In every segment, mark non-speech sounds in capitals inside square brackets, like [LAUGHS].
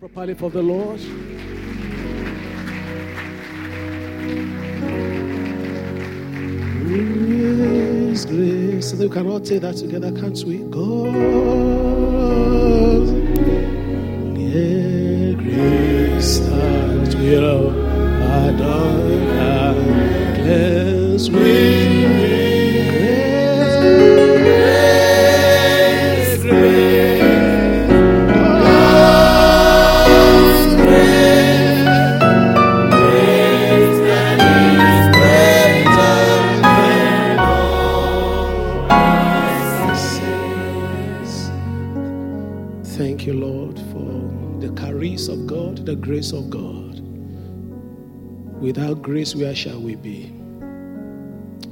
properly for the Lord. Grace, grace. We can all say that together, can't we? God, yeah, grace that will adore cleanse with grace, where shall we be?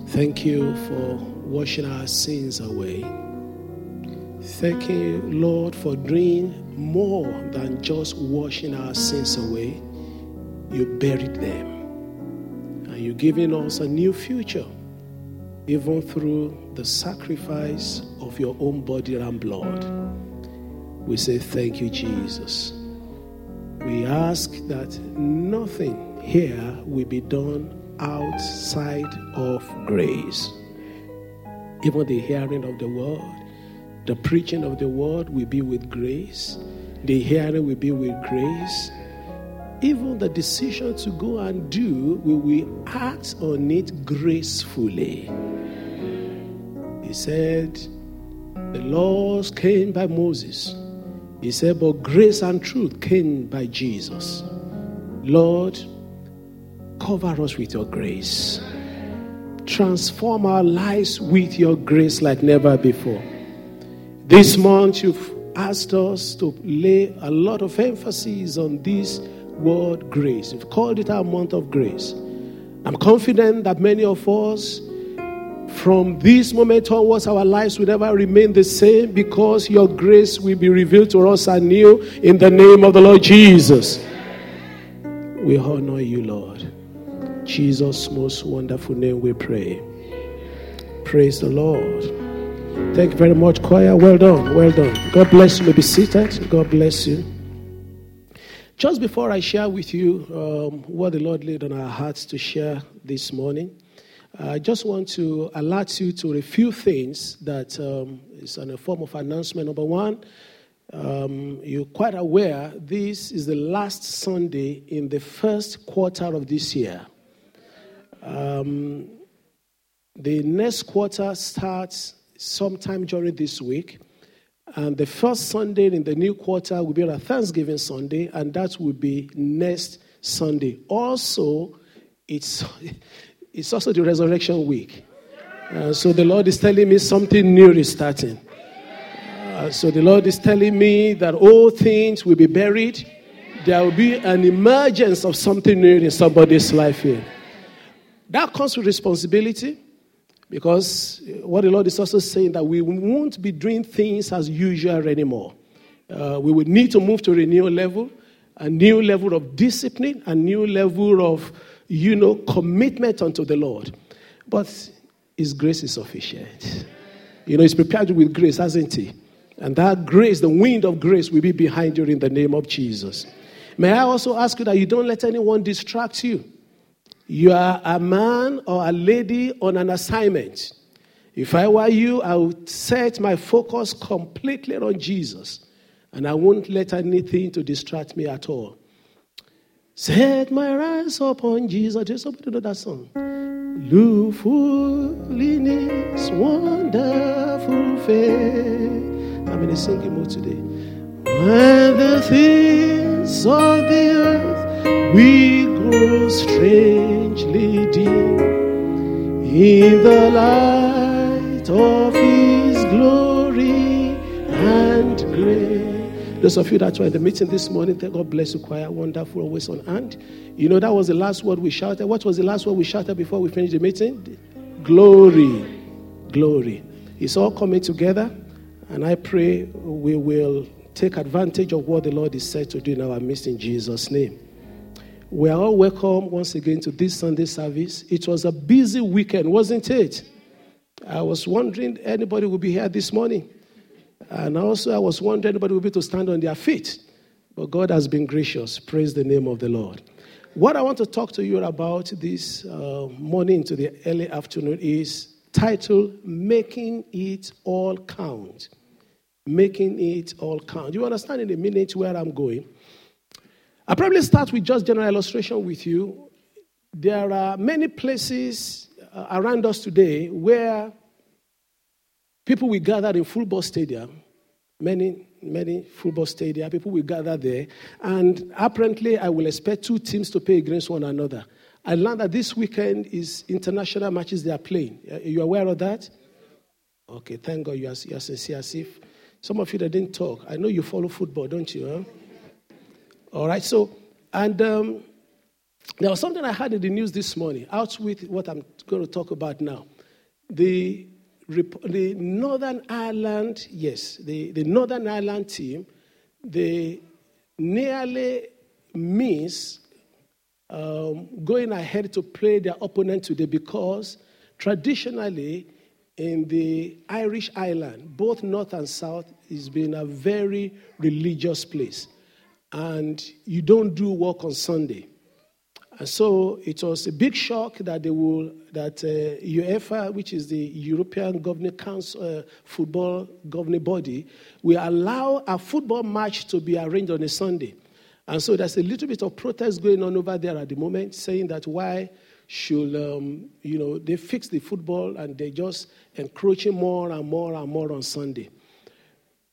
Thank you for washing our sins away. Thank you, Lord, for doing more than just washing our sins away. You buried them. And you're giving us a new future, even through the sacrifice of your own body and blood. We say, Thank you, Jesus. We ask that nothing here will be done outside of grace. Even the hearing of the word, the preaching of the word will be with grace, the hearing will be with grace. Even the decision to go and do, we will act on it gracefully. He said, The laws came by Moses. He said, But grace and truth came by Jesus. Lord, cover us with your grace. Transform our lives with your grace like never before. This month, you've asked us to lay a lot of emphasis on this word grace. You've called it our month of grace. I'm confident that many of us, from this moment onwards, our lives will never remain the same because your grace will be revealed to us anew in the name of the Lord Jesus. We honor you, Lord. Jesus' most wonderful name we pray. Praise the Lord. Thank you very much, choir. Well done. Well done. God bless you. may be seated. God bless you. Just before I share with you um, what the Lord laid on our hearts to share this morning, I just want to alert you to a few things that um, is in a form of announcement. Number one, um, you're quite aware this is the last Sunday in the first quarter of this year. Um, the next quarter starts sometime during this week. And the first Sunday in the new quarter will be a Thanksgiving Sunday, and that will be next Sunday. Also, it's, [LAUGHS] it's also the resurrection week. Uh, so the Lord is telling me something new is starting. Uh, so the Lord is telling me that all things will be buried. There will be an emergence of something new in somebody's life here. That comes with responsibility. Because what the Lord is also saying that we won't be doing things as usual anymore. Uh, we will need to move to a new level, a new level of discipline, a new level of, you know, commitment unto the Lord. But His grace is sufficient. You know, He's prepared you with grace, hasn't He? And that grace, the wind of grace, will be behind you in the name of Jesus. May I also ask you that you don't let anyone distract you. You are a man or a lady on an assignment. If I were you, I would set my focus completely on Jesus and I won't let anything to distract me at all. Set my eyes upon Jesus. Just somebody know that song? Look full in his wonderful face. I'm in a singing mood today. When the things of the earth we grow strangely dim in the light of His glory and grace. Those of you that were in the meeting this morning, thank God bless you, choir. Wonderful, always on hand. You know, that was the last word we shouted. What was the last word we shouted before we finished the meeting? Glory. Glory. It's all coming together, and I pray we will take advantage of what the Lord is said to do in our midst in Jesus' name. We are all welcome once again to this Sunday service. It was a busy weekend, wasn't it? I was wondering anybody would be here this morning. And also, I was wondering anybody would be to stand on their feet. But God has been gracious. Praise the name of the Lord. What I want to talk to you about this uh, morning to the early afternoon is titled Making It All Count. Making It All Count. You understand in a minute where I'm going. I'll probably start with just general illustration with you. There are many places uh, around us today where people will gather in football stadium, many many football stadia. People will gather there. And apparently, I will expect two teams to play against one another. I learned that this weekend is international matches they are playing. Are you aware of that? Okay, thank God you are, you are sincere. As if some of you that didn't talk, I know you follow football, don't you? Huh? All right, so, and um, there was something I heard in the news this morning, out with what I'm going to talk about now. The the Northern Ireland, yes, the, the Northern Ireland team, they nearly miss um, going ahead to play their opponent today because traditionally in the Irish island, both north and south, has been a very religious place. And you don't do work on Sunday. And so it was a big shock that they will that uh, UEFA, which is the European Governing Council uh, football governing body, will allow a football match to be arranged on a Sunday. And so there's a little bit of protest going on over there at the moment, saying that why should um, you know they fix the football and they're just encroaching more and more and more on Sunday.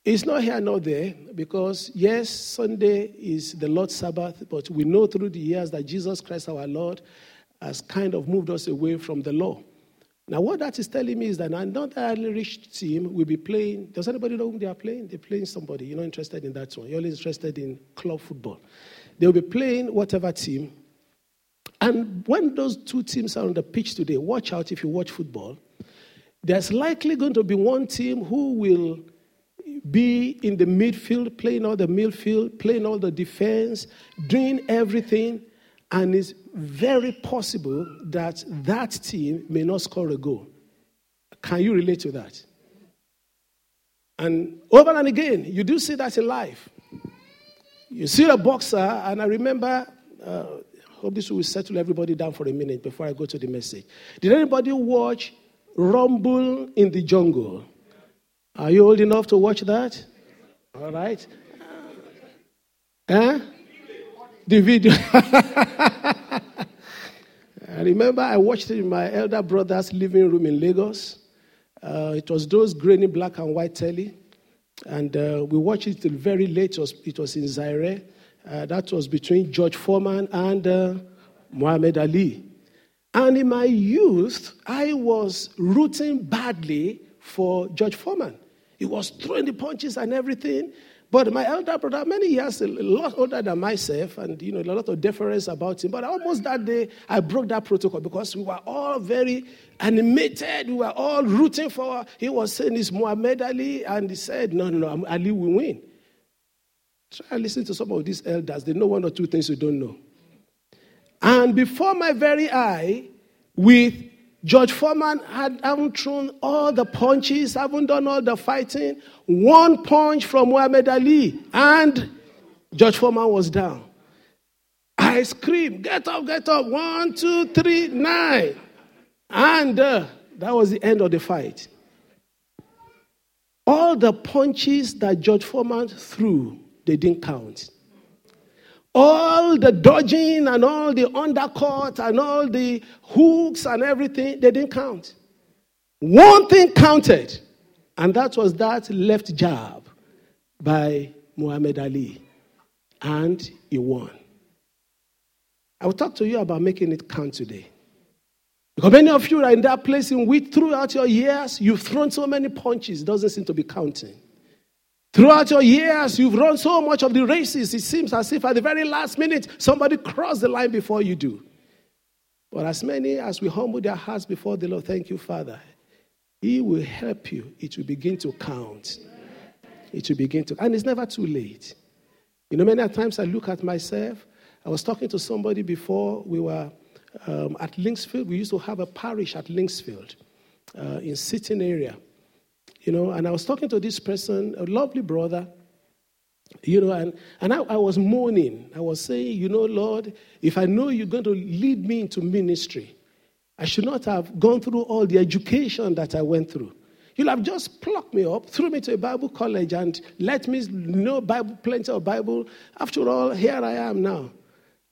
It's not here nor there because, yes, Sunday is the Lord's Sabbath, but we know through the years that Jesus Christ our Lord has kind of moved us away from the law. Now, what that is telling me is that another Irish team will be playing. Does anybody know whom they are playing? They're playing somebody. You're not interested in that one. You're only interested in club football. They'll be playing whatever team. And when those two teams are on the pitch today, watch out if you watch football. There's likely going to be one team who will be in the midfield, playing all the midfield, playing all the defense, doing everything, and it's very possible that that team may not score a goal. Can you relate to that? And over and again, you do see that in life. You see a boxer, and I remember, uh, hope this will settle everybody down for a minute before I go to the message. Did anybody watch Rumble in the Jungle? Are you old enough to watch that? All right. Huh? The video. [LAUGHS] I remember I watched it in my elder brother's living room in Lagos. Uh, it was those grainy black and white telly. And uh, we watched it till very late. It was, it was in Zaire. Uh, that was between George Foreman and uh, Muhammad Ali. And in my youth, I was rooting badly for George Foreman. He was throwing the punches and everything. But my elder brother, many years, a lot older than myself, and you know, a lot of deference about him. But almost that day, I broke that protocol because we were all very animated. We were all rooting for. He was saying it's Muhammad Ali, and he said, "No, no, no, Ali will win." Try and listen to some of these elders. They know one or two things you don't know. And before my very eye, with George Foreman had, haven't thrown all the punches, haven't done all the fighting. One punch from Muhammad Ali, and George Foreman was down. I screamed, Get up, get up. One, two, three, nine. And uh, that was the end of the fight. All the punches that George Foreman threw, they didn't count all the dodging and all the undercut and all the hooks and everything, they didn't count. One thing counted, and that was that left jab by Muhammad Ali. And he won. I will talk to you about making it count today. Because many of you are in that place in which throughout your years you've thrown so many punches, doesn't seem to be counting. Throughout your years, you've run so much of the races, it seems as if at the very last minute, somebody crossed the line before you do. But as many as we humble their hearts before the Lord, thank you, Father. He will help you. It will begin to count. It will begin to, and it's never too late. You know, many times I look at myself. I was talking to somebody before we were um, at Linksfield. We used to have a parish at Linksfield uh, in Seaton area. You know, and I was talking to this person, a lovely brother, You know, and, and I, I was moaning. I was saying, you know, Lord, if I know you're going to lead me into ministry, I should not have gone through all the education that I went through. You'll have just plucked me up, threw me to a Bible college, and let me know Bible, plenty of Bible. After all, here I am now.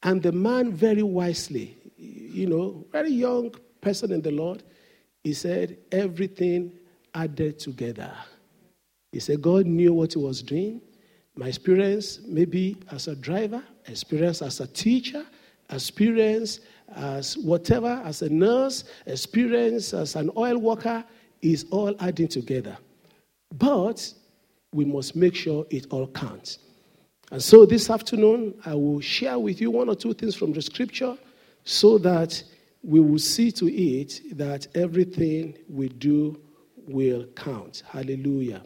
And the man, very wisely, you know, very young person in the Lord, he said, everything added together. He said, God knew what he was doing. My experience, maybe as a driver, experience as a teacher, experience as whatever, as a nurse, experience as an oil worker, is all adding together. But we must make sure it all counts. And so this afternoon, I will share with you one or two things from the scripture so that we will see to it that everything we do will count. Hallelujah.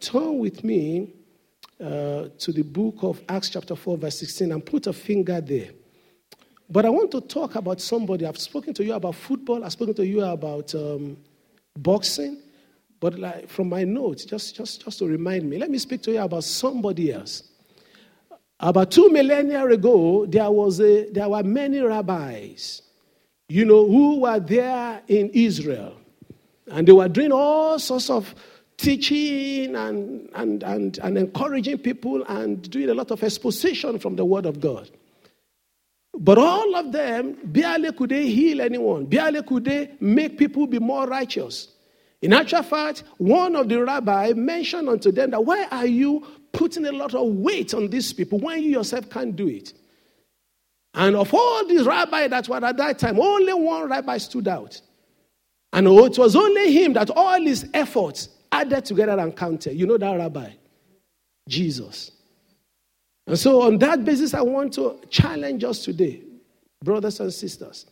Turn with me uh, to the book of Acts, chapter 4, verse 16, and put a finger there. But I want to talk about somebody. I've spoken to you about football, I've spoken to you about um, boxing. But like from my notes, just, just, just to remind me, let me speak to you about somebody else. About two millennia ago, there, was a, there were many rabbis, you know, who were there in Israel. And they were doing all sorts of teaching and, and, and, and encouraging people and doing a lot of exposition from the Word of God. But all of them, barely could they heal anyone, barely could they make people be more righteous. In actual fact, one of the rabbi mentioned unto them that why are you putting a lot of weight on these people when you yourself can't do it? And of all these rabbis that were at that time, only one rabbi stood out. And it was only him that all his efforts added together and counted. You know that rabbi? Jesus. And so, on that basis, I want to challenge us today, brothers and sisters,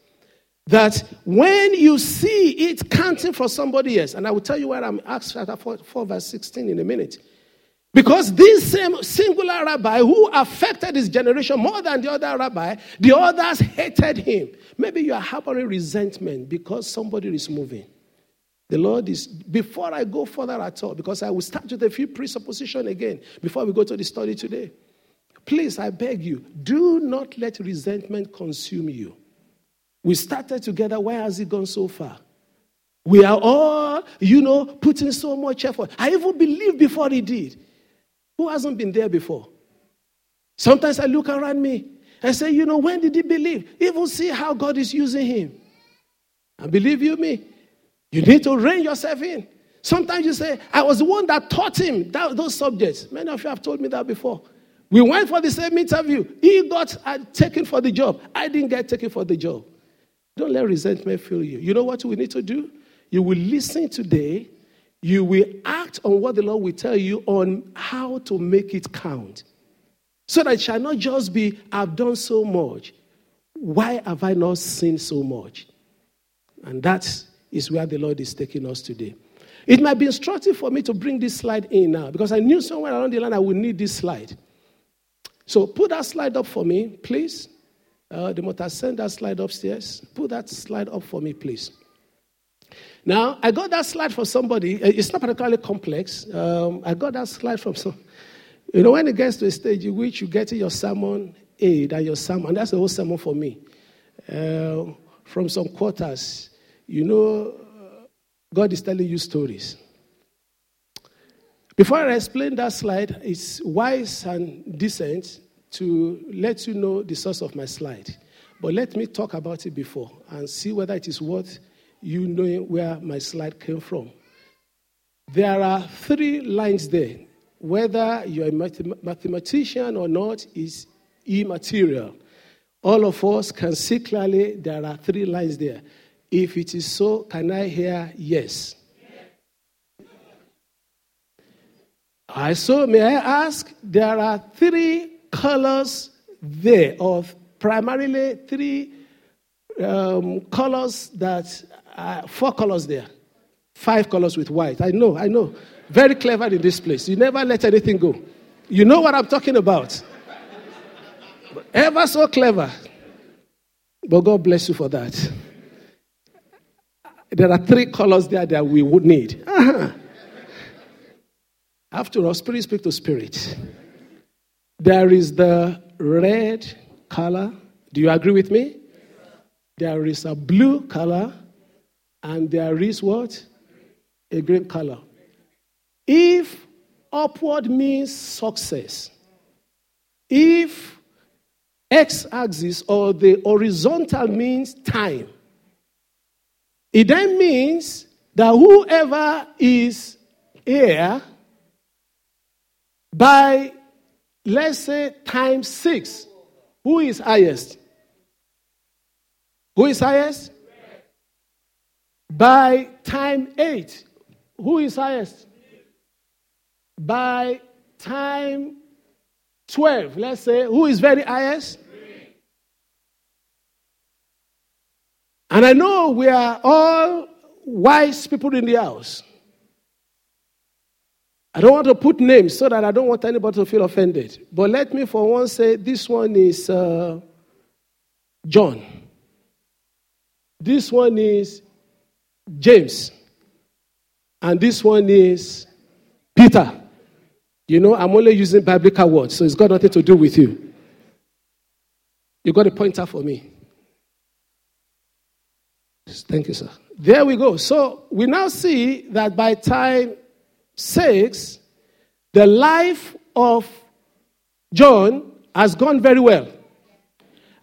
that when you see it counting for somebody else, and I will tell you where I'm, Acts chapter 4, 4, verse 16 in a minute. Because this same singular rabbi who affected his generation more than the other rabbi, the others hated him. Maybe you are harboring resentment because somebody is moving. The Lord is, before I go further at all, because I will start with a few presuppositions again before we go to the study today. Please, I beg you, do not let resentment consume you. We started together. Why has it gone so far? We are all, you know, putting so much effort. I even believed before he did. Who hasn't been there before? Sometimes I look around me and say, you know, when did he believe? Even see how God is using him. And believe you me, you need to rein yourself in. Sometimes you say, I was the one that taught him that, those subjects. Many of you have told me that before. We went for the same interview. He got uh, taken for the job. I didn't get taken for the job. Don't let resentment fill you. You know what we need to do? You will listen today. You will act on what the Lord will tell you on how to make it count. So that it shall not just be, I've done so much. Why have I not sinned so much? And that is where the Lord is taking us today. It might be instructive for me to bring this slide in now because I knew somewhere along the line I would need this slide. So put that slide up for me, please. Uh, the motor send that slide upstairs. Put that slide up for me, please. Now, I got that slide for somebody. Uh, it's not particularly complex. Um, I got that slide from some. You know, when it gets to a stage in which you get your sermon aid and your sermon, that's the whole sermon for me. Uh, from some quarters, you know, God is telling you stories. Before I explain that slide, it's wise and decent to let you know the source of my slide. But let me talk about it before and see whether it is worth you knowing where my slide came from. There are three lines there. Whether you're a mathematician or not is immaterial. All of us can see clearly there are three lines there. If it is so, can I hear yes? I so may I ask, there are three colors there, of primarily three um, colors that are four colors there, five colors with white. I know, I know. Very clever in this place. You never let anything go. You know what I'm talking about. Ever so clever. But God bless you for that. There are three colors there that we would need. Uh-huh. After all, spirit speak to spirit. There is the red color. Do you agree with me? There is a blue color, and there is what? A green color. If upward means success, if x axis or the horizontal means time, it then means that whoever is here by, let's say, times six, who is highest? Who is highest? By time eight, who is highest? By time 12, let's say, who is very highest? And I know we are all wise people in the house. I don't want to put names so that I don't want anybody to feel offended. But let me for once say this one is uh, John. This one is James. And this one is Peter. You know, I'm only using biblical words, so it's got nothing to do with you. You got a pointer for me. Thank you, sir. There we go. So we now see that by time six, the life of John has gone very well.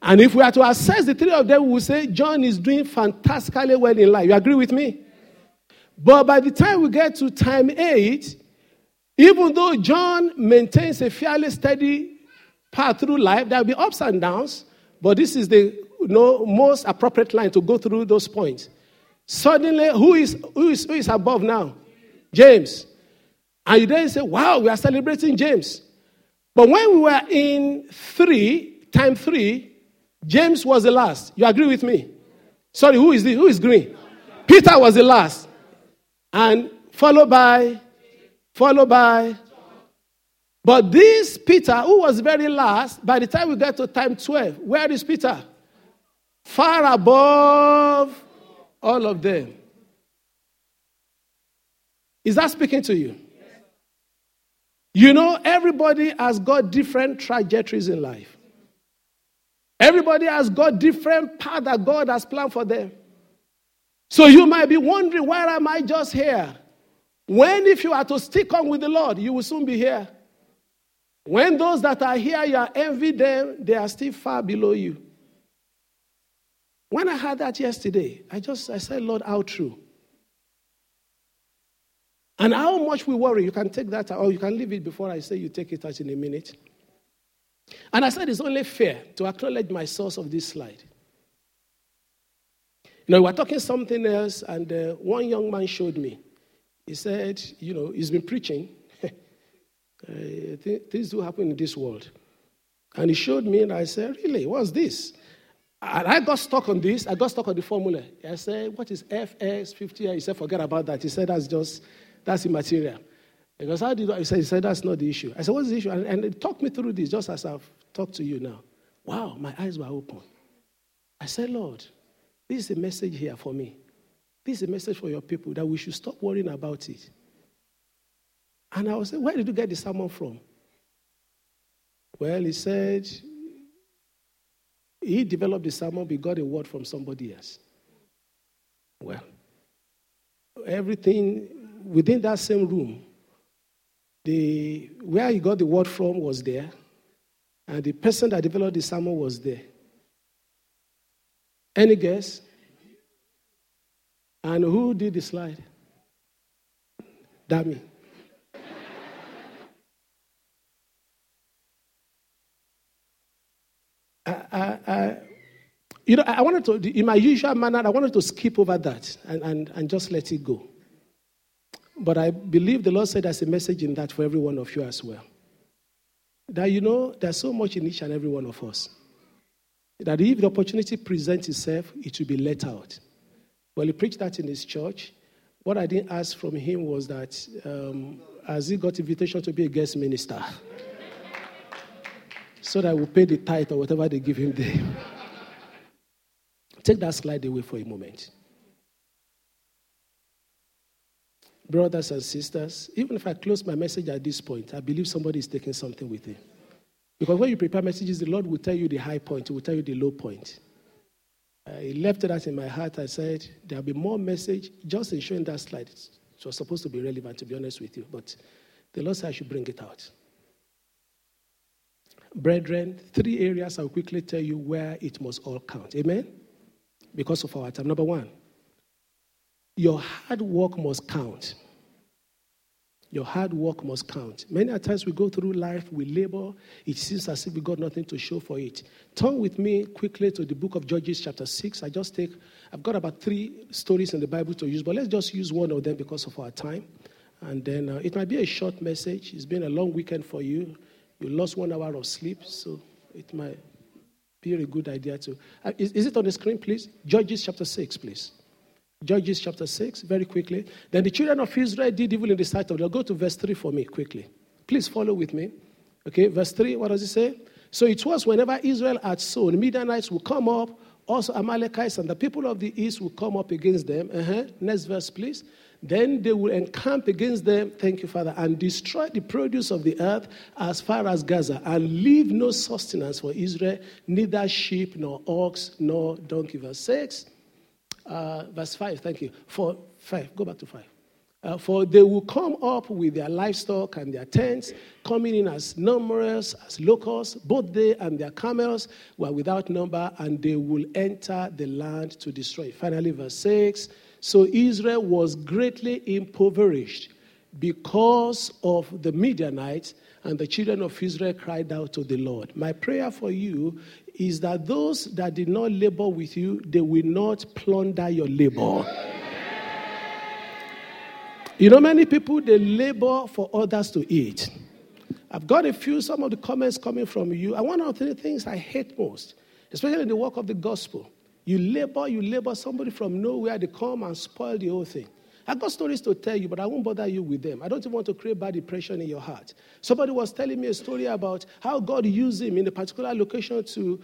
And if we are to assess the three of them, we will say John is doing fantastically well in life. You agree with me? But by the time we get to time eight, even though John maintains a fairly steady path through life, there will be ups and downs, but this is the you know, most appropriate line to go through those points. Suddenly, who is, who is, who is above now? James. And you then say, wow, we are celebrating James. But when we were in three, time three, James was the last. You agree with me? Sorry, who is the, who is green? Peter was the last. And followed by, followed by. But this Peter, who was very last, by the time we get to time 12, where is Peter? Far above all of them. Is that speaking to you? You know, everybody has got different trajectories in life. Everybody has got different path that God has planned for them. So you might be wondering, why am I just here? When, if you are to stick on with the Lord, you will soon be here. When those that are here, you are envy them, they are still far below you. When I heard that yesterday, I just I said, Lord, how true? And how much we worry, you can take that or you can leave it before I say you take it out in a minute. And I said it's only fair to acknowledge my source of this slide. You know, we were talking something else, and uh, one young man showed me. He said, you know, he's been preaching. [LAUGHS] uh, th- things do happen in this world. And he showed me, and I said, really, what's this? And I got stuck on this. I got stuck on the formula. I said, what is FX50? He said, forget about that. He said, that's just that's immaterial. Because how did I, he said, he said, that's not the issue. I said, what's the issue? And, and he talked me through this just as I've talked to you now. Wow, my eyes were open. I said, Lord, this is a message here for me. This is a message for your people that we should stop worrying about it. And I was saying, where did you get the sermon from? Well, he said he developed the sermon, but got a word from somebody else. Well, everything within that same room, the, where he got the word from was there, and the person that developed the sermon was there. Any guess? And who did the slide? Dummy. [LAUGHS] I, I, I, you know, I wanted to, in my usual manner, I wanted to skip over that and, and, and just let it go. But I believe the Lord said there's a message in that for every one of you as well. That you know, there's so much in each and every one of us. That if the opportunity presents itself, it will be let out. Well, he preached that in his church. What I didn't ask from him was that um, has he got invitation to be a guest minister? so that we'll pay the tithe or whatever they give him there. Take that slide away for a moment. Brothers and sisters, even if I close my message at this point, I believe somebody is taking something with it. Because when you prepare messages, the Lord will tell you the high point, He will tell you the low point. Uh, he left that in my heart. I said, There'll be more message just in showing that slide. It was supposed to be relevant, to be honest with you, but the Lord said I should bring it out. Brethren, three areas I'll quickly tell you where it must all count. Amen? Because of our time. Number one, your hard work must count. Your hard work must count. Many times we go through life, we labor, it seems as if we got nothing to show for it. Turn with me quickly to the book of Judges, chapter 6. I just take, I've got about three stories in the Bible to use, but let's just use one of them because of our time. And then uh, it might be a short message. It's been a long weekend for you. You lost one hour of sleep, so it might be a good idea to. Uh, is, is it on the screen, please? Judges, chapter 6, please. Judges chapter 6, very quickly. Then the children of Israel did evil in the sight of the Lord. Go to verse 3 for me, quickly. Please follow with me. Okay, verse 3, what does it say? So it was whenever Israel had sown, Midianites would come up, also Amalekites and the people of the east would come up against them. Uh-huh. Next verse, please. Then they will encamp against them, thank you, Father, and destroy the produce of the earth as far as Gaza, and leave no sustenance for Israel, neither sheep, nor ox, nor donkey. Verse 6. Uh, verse 5, thank you. For 5, go back to 5. Uh, for they will come up with their livestock and their tents, coming in as numerous as locusts. Both they and their camels were without number, and they will enter the land to destroy. Finally, verse 6 So Israel was greatly impoverished because of the Midianites, and the children of Israel cried out to the Lord. My prayer for you is that those that did not labor with you, they will not plunder your labor. You know, many people they labor for others to eat. I've got a few, some of the comments coming from you. And one of the things I hate most, especially in the work of the gospel, you labor, you labor somebody from nowhere, they come and spoil the whole thing. I've got stories to tell you, but I won't bother you with them. I don't even want to create bad impression in your heart. Somebody was telling me a story about how God used him in a particular location to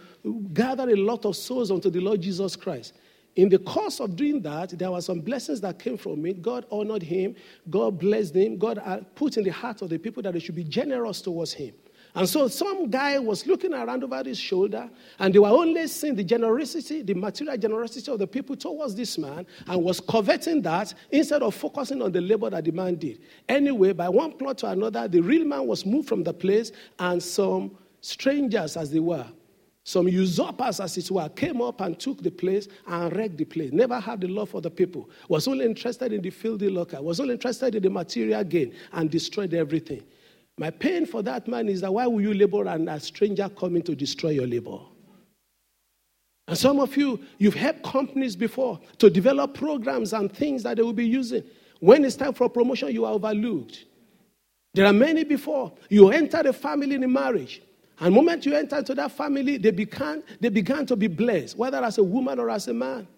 gather a lot of souls unto the Lord Jesus Christ. In the course of doing that, there were some blessings that came from it. God honored him, God blessed him, God put in the heart of the people that they should be generous towards him. And so some guy was looking around over his shoulder, and they were only seeing the generosity, the material generosity of the people towards this man, and was coveting that instead of focusing on the labor that the man did. Anyway, by one plot to another, the real man was moved from the place, and some strangers, as they were, some usurpers, as it were, came up and took the place and wrecked the place. Never had the love for the people. Was only interested in the filthy lucre. Was only interested in the material gain and destroyed everything. My pain for that man is that why will you labor and a stranger coming to destroy your labor? And some of you, you've helped companies before to develop programs and things that they will be using. When it's time for promotion, you are overlooked. There are many before. You enter the family in a marriage. And moment you enter into that family, they began, they began to be blessed, whether as a woman or as a man.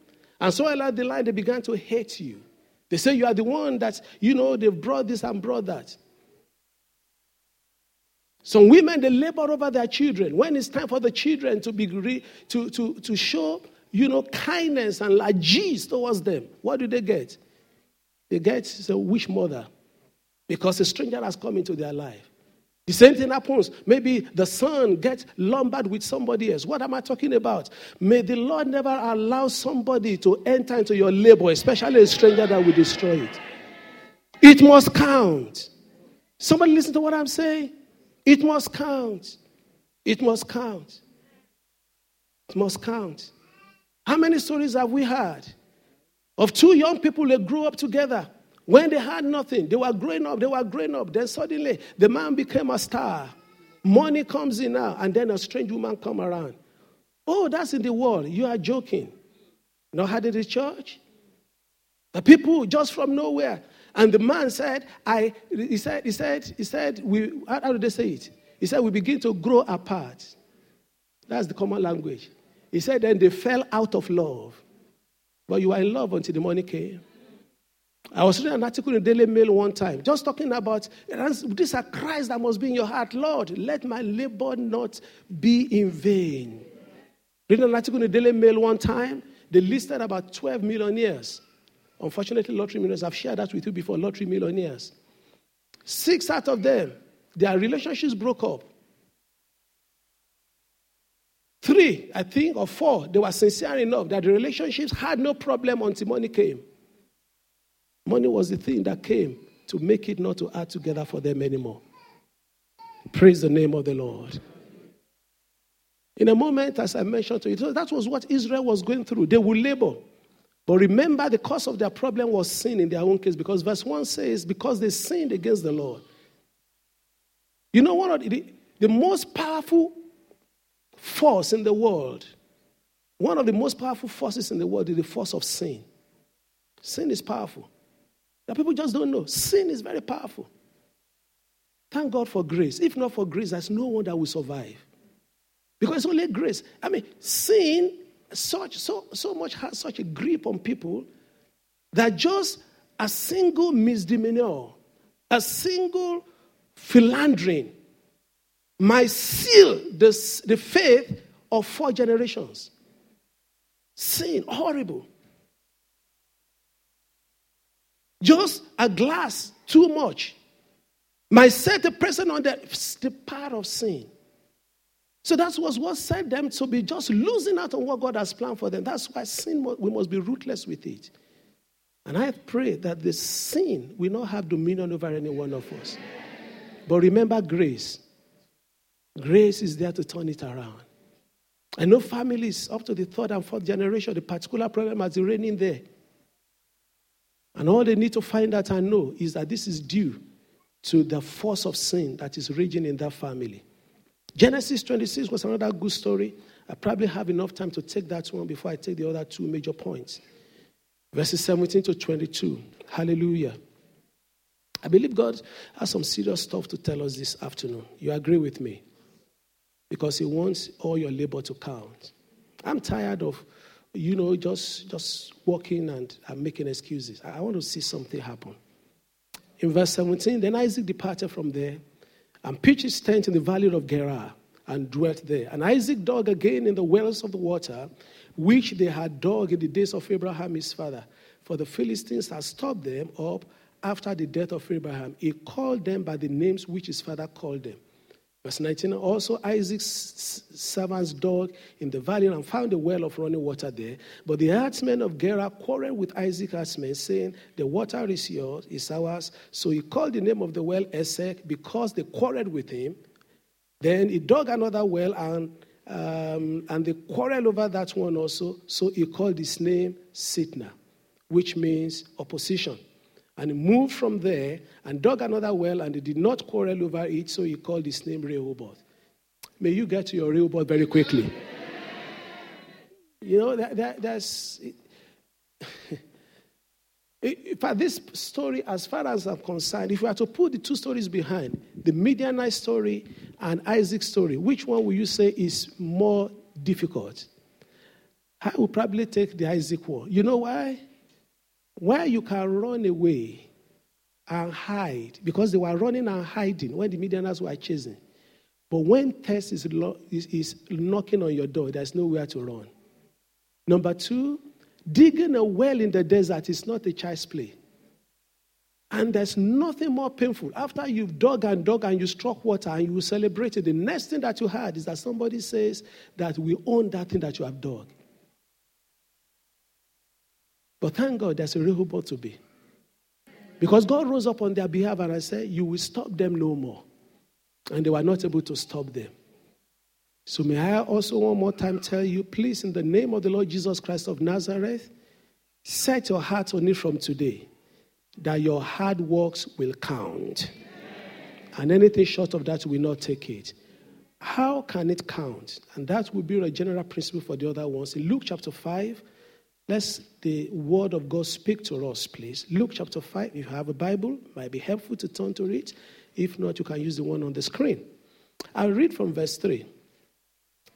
And so along the line, they began to hate you. They say you are the one that, you know, they've brought this and brought that. Some women, they labor over their children. When it's time for the children to, be to, to, to show, you know, kindness and largesse towards them, what do they get? They get a wish mother because a stranger has come into their life. The same thing happens. Maybe the son gets lumbered with somebody else. What am I talking about? May the Lord never allow somebody to enter into your labor, especially a stranger that will destroy it. It must count. Somebody listen to what I'm saying? It must count. It must count. It must count. How many stories have we heard of two young people that grew up together? When they had nothing, they were growing up, they were growing up. Then suddenly the man became a star. Money comes in now, and then a strange woman come around. Oh, that's in the world. You are joking. Not had in church. The people just from nowhere. And the man said, I, he said, he said, he said, we, how, how they say it? He said, we begin to grow apart. That's the common language. He said, then they fell out of love. But you were in love until the money came. I was reading an article in the Daily Mail one time, just talking about these are cries that must be in your heart. Lord, let my labor not be in vain. Reading an article in the Daily Mail one time, they listed about 12 millionaires Unfortunately, lottery millionaires, I've shared that with you before, lottery millionaires. Six out of them, their relationships broke up. Three, I think, or four, they were sincere enough that the relationships had no problem until money came. Money was the thing that came to make it not to add together for them anymore. Praise the name of the Lord. In a moment, as I mentioned to you, that was what Israel was going through. They would labor. But remember, the cause of their problem was sin in their own case because verse 1 says, because they sinned against the Lord. You know, one of the, the most powerful force in the world, one of the most powerful forces in the world is the force of sin. Sin is powerful. That people just don't know. Sin is very powerful. Thank God for grace. If not for grace, there's no one that will survive. Because it's only grace. I mean, sin such so so much has such a grip on people that just a single misdemeanor, a single philandering might seal the, the faith of four generations. Sin, horrible. Just a glass too much might set the person on the, the path of sin. So that was what set them to be just losing out on what God has planned for them. That's why sin, we must be ruthless with it. And I pray that the sin will not have dominion over any one of us. But remember grace. Grace is there to turn it around. I know families up to the third and fourth generation, the particular problem has been reigning there. And all they need to find out and know is that this is due to the force of sin that is raging in that family. Genesis 26 was another good story. I probably have enough time to take that one before I take the other two major points. Verses 17 to 22. Hallelujah. I believe God has some serious stuff to tell us this afternoon. You agree with me? because he wants all your labor to count. I'm tired of, you know, just just walking and, and making excuses. I want to see something happen. In verse 17, then Isaac departed from there and pitched his tent in the valley of Gerar and dwelt there. And Isaac dug again in the wells of the water, which they had dug in the days of Abraham his father. For the Philistines had stopped them up after the death of Abraham. He called them by the names which his father called them. Verse 19 Also, Isaac's servants dug in the valley and found a well of running water there. But the herdsmen of Gerar quarreled with Isaac's herdsmen, saying, The water is yours, is ours. So he called the name of the well Esek because they quarreled with him. Then he dug another well and, um, and they quarreled over that one also. So he called his name Sitnah, which means opposition. And he moved from there and dug another well, and they did not quarrel over it, so he called his name Rehoboth. May you get to your Rehoboth very quickly. you know, that, that, that's. [LAUGHS] For this story, as far as I'm concerned, if we are to put the two stories behind, the Midianite story and Isaac's story, which one will you say is more difficult? I will probably take the Isaac one. You know why? Where you can run away and hide, because they were running and hiding when the Midianites were chasing. But when test is, lo- is, is knocking on your door, there's nowhere to run. Number two, digging a well in the desert is not a child's play. And there's nothing more painful. After you've dug and dug and you struck water and you celebrate it, the next thing that you had is that somebody says that we own that thing that you have dug. But thank God there's a Rehoboth to be. Because God rose up on their behalf and I said, You will stop them no more. And they were not able to stop them. So, may I also one more time tell you, please, in the name of the Lord Jesus Christ of Nazareth, set your heart on it from today that your hard works will count. And anything short of that will not take it. How can it count? And that will be a general principle for the other ones. In Luke chapter 5, Let's the word of God speak to us, please. Luke chapter 5, if you have a Bible, might be helpful to turn to it. If not, you can use the one on the screen. I'll read from verse 3.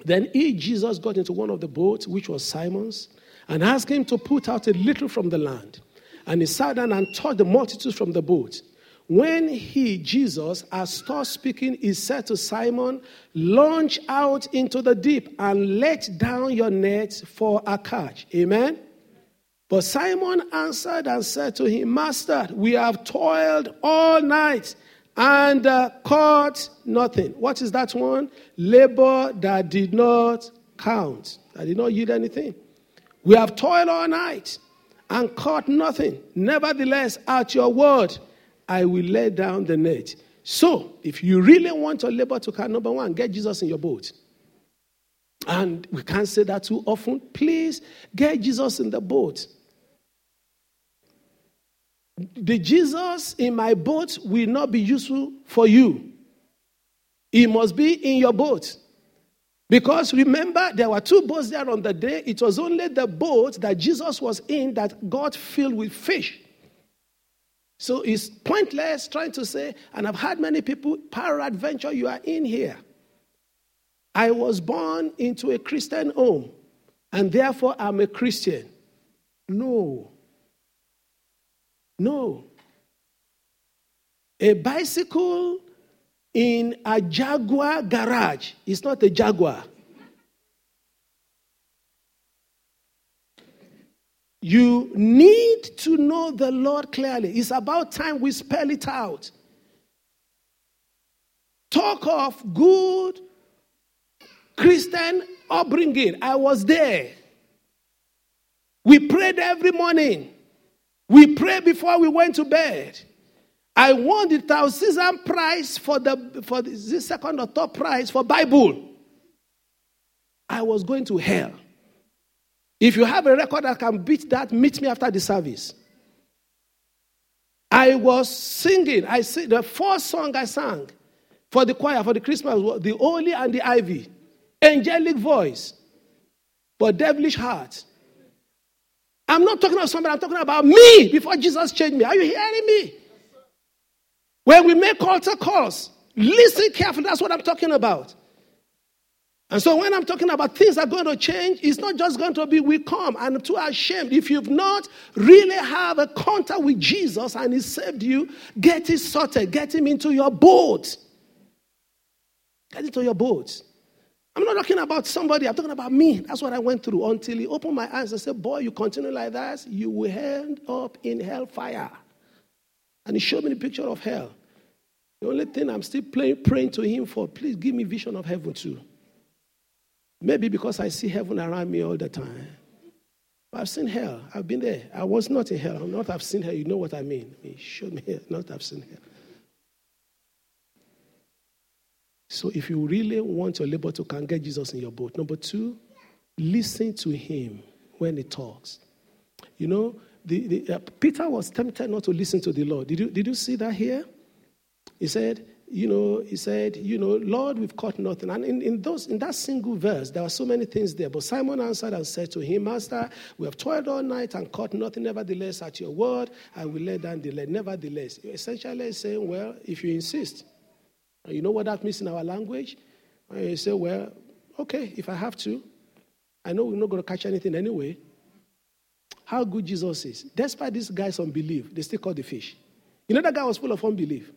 Then he, Jesus, got into one of the boats, which was Simon's, and asked him to put out a little from the land. And he sat down and taught the multitudes from the boat. When he, Jesus, had stopped speaking, he said to Simon, Launch out into the deep and let down your nets for a catch. Amen. But Simon answered and said to him, Master, we have toiled all night and uh, caught nothing. What is that one? Labor that did not count. I did not yield anything. We have toiled all night and caught nothing. Nevertheless, at your word, I will lay down the net. So, if you really want to labor to catch, number one, get Jesus in your boat. And we can't say that too often. Please get Jesus in the boat. The Jesus in my boat will not be useful for you. He must be in your boat. Because remember, there were two boats there on the day. It was only the boat that Jesus was in that got filled with fish. So it's pointless trying to say, and I've had many people, peradventure, you are in here. I was born into a Christian home, and therefore I'm a Christian. No. No. A bicycle in a Jaguar garage is not a Jaguar. You need to know the Lord clearly. It's about time we spell it out. Talk of good Christian upbringing. I was there. We prayed every morning. We prayed before we went to bed. I won the thousand prize for the for the, the second or third prize for Bible. I was going to hell. If you have a record that can beat that, meet me after the service. I was singing. I sing, the first song I sang for the choir for the Christmas was the Holly and the Ivy, angelic voice, but devilish heart. I'm not talking about somebody. I'm talking about me before Jesus changed me. Are you hearing me? When we make altar calls, listen carefully. That's what I'm talking about. And so when I'm talking about things are going to change, it's not just going to be we come and too ashamed. If you've not really have a contact with Jesus and He saved you, get it sorted, get him into your boat. Get into your boat. I'm not talking about somebody, I'm talking about me. That's what I went through until he opened my eyes and said, Boy, you continue like that, you will end up in hellfire. And he showed me the picture of hell. The only thing I'm still praying to him for, please give me vision of heaven too. Maybe because I see heaven around me all the time. I've seen hell. I've been there. I was not in hell. Not have seen hell. You know what I mean. He showed me [LAUGHS] not I've seen hell. So if you really want your labor to can get Jesus in your boat. Number two, listen to him when he talks. You know, the, the, uh, Peter was tempted not to listen to the Lord. Did you, did you see that here? He said, you know, he said, you know, Lord, we've caught nothing. And in, in, those, in that single verse, there are so many things there. But Simon answered and said to him, Master, we have toiled all night and caught nothing. Nevertheless, at your word, I will lay down the lead. Nevertheless, essentially saying, well, if you insist, you know what that means in our language? And You say, well, okay, if I have to, I know we're not going to catch anything anyway how good Jesus is. Despite this guy's unbelief, they still caught the fish. You know, that guy was full of unbelief.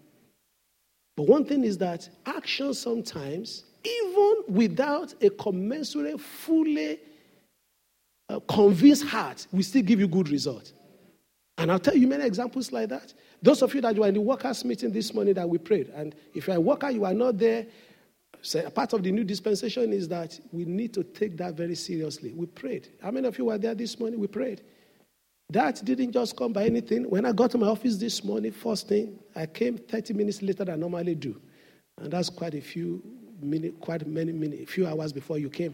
But one thing is that action sometimes, even without a commensurate, fully uh, convinced heart, will still give you good result. And I'll tell you many examples like that. Those of you that were in the workers' meeting this morning that we prayed, and if you're a worker, you are not there. So part of the new dispensation is that we need to take that very seriously. We prayed. How many of you were there this morning? We prayed. That didn't just come by anything. When I got to my office this morning, first thing, I came 30 minutes later than I normally do. And that's quite a few minutes, quite many minutes, few hours before you came.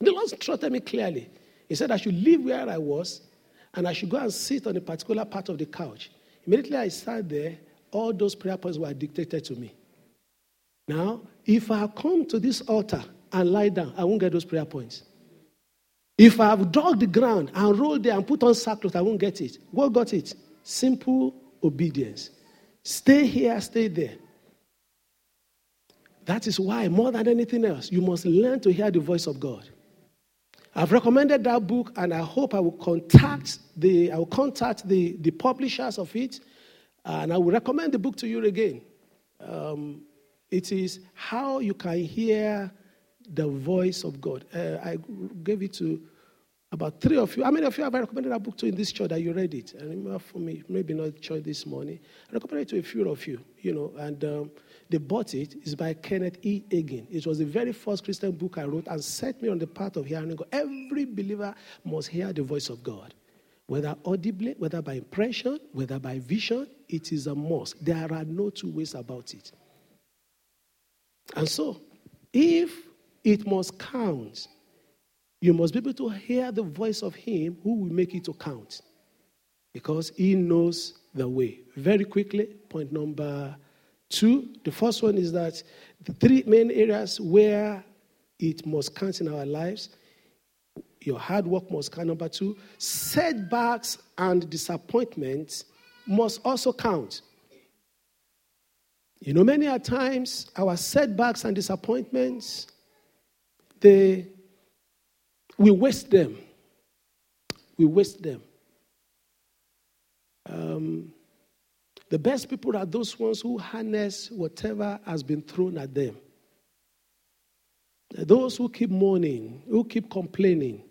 The Lord instructed me clearly. He said I should leave where I was and I should go and sit on a particular part of the couch. Immediately I sat there, all those prayer points were dictated to me. Now, if I come to this altar and lie down, I won't get those prayer points. If I have dug the ground and rolled there and put on sackcloth, I won't get it. What got it? Simple obedience. Stay here, stay there. That is why, more than anything else, you must learn to hear the voice of God. I've recommended that book, and I hope I will contact the I will contact the, the publishers of it, and I will recommend the book to you again. Um, it is how you can hear the voice of God. Uh, I gave it to About three of you. How many of you have I recommended that book to in this church that you read it? I remember for me, maybe not church this morning. I recommended it to a few of you, you know, and um, they bought it. It's by Kenneth E. Hagin. It was the very first Christian book I wrote and set me on the path of hearing God. Every believer must hear the voice of God, whether audibly, whether by impression, whether by vision. It is a must. There are no two ways about it. And so, if it must count, you must be able to hear the voice of Him who will make it to count because He knows the way. Very quickly, point number two. The first one is that the three main areas where it must count in our lives your hard work must count. Number two, setbacks and disappointments must also count. You know, many a times our setbacks and disappointments, they we waste them. We waste them. Um, the best people are those ones who harness whatever has been thrown at them. Those who keep mourning, who keep complaining.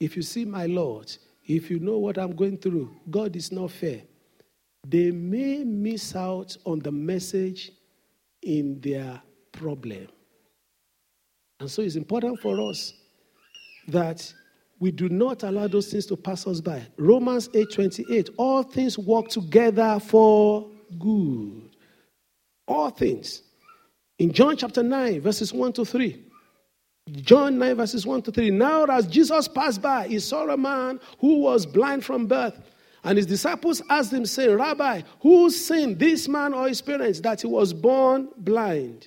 If you see my Lord, if you know what I'm going through, God is not fair. They may miss out on the message in their problem. And so it's important for us that we do not allow those things to pass us by. Romans 8:28, all things work together for good. All things. In John chapter 9, verses 1 to 3. John 9, verses 1 to 3. Now, as Jesus passed by, he saw a man who was blind from birth. And his disciples asked him, saying, Rabbi, who sinned, this man or his parents, that he was born blind?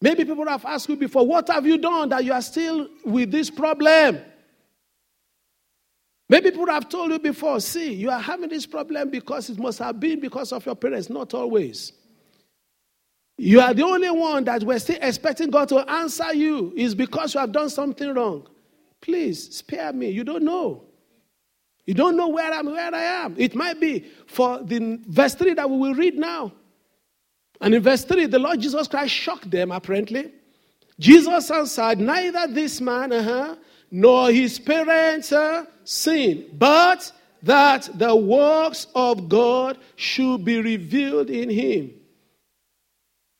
Maybe people have asked you before, What have you done that you are still with this problem? Maybe people have told you before, See, you are having this problem because it must have been because of your parents, not always. You are the only one that we're still expecting God to answer you is because you have done something wrong. Please spare me. You don't know. You don't know where I'm where I am. It might be for the verse 3 that we will read now. And in verse 3, the Lord Jesus Christ shocked them, apparently. Jesus answered, Neither this man uh-huh, nor his parents sinned, but that the works of God should be revealed in him.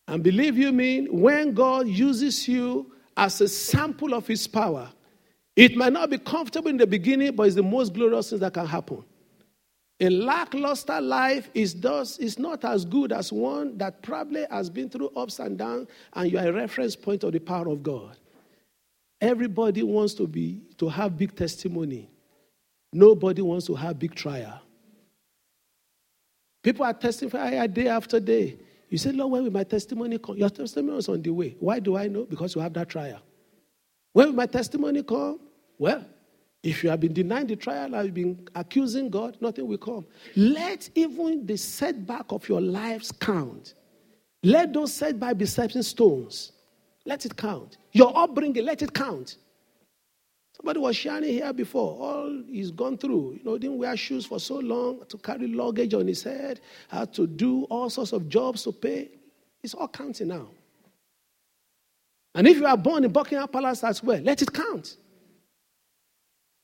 And believe you me, when God uses you as a sample of his power, it might not be comfortable in the beginning, but it's the most glorious thing that can happen. A lackluster life is, thus, is not as good as one that probably has been through ups and downs, and you are a reference point of the power of God. Everybody wants to be to have big testimony. Nobody wants to have big trial. People are testifying day after day. You say, Lord, when will my testimony come? Your testimony is on the way. Why do I know? Because you have that trial. When will my testimony come? Well, if you have been denying the trial and you've been accusing God, nothing will come. Let even the setback of your lives count. Let those setback be stepping stones. Let it count. Your upbringing, let it count. Somebody was sharing here before. All he's gone through. You know, didn't wear shoes for so long, to carry luggage on his head, had to do all sorts of jobs to pay. It's all counting now. And if you are born in Buckingham Palace as well, let it count.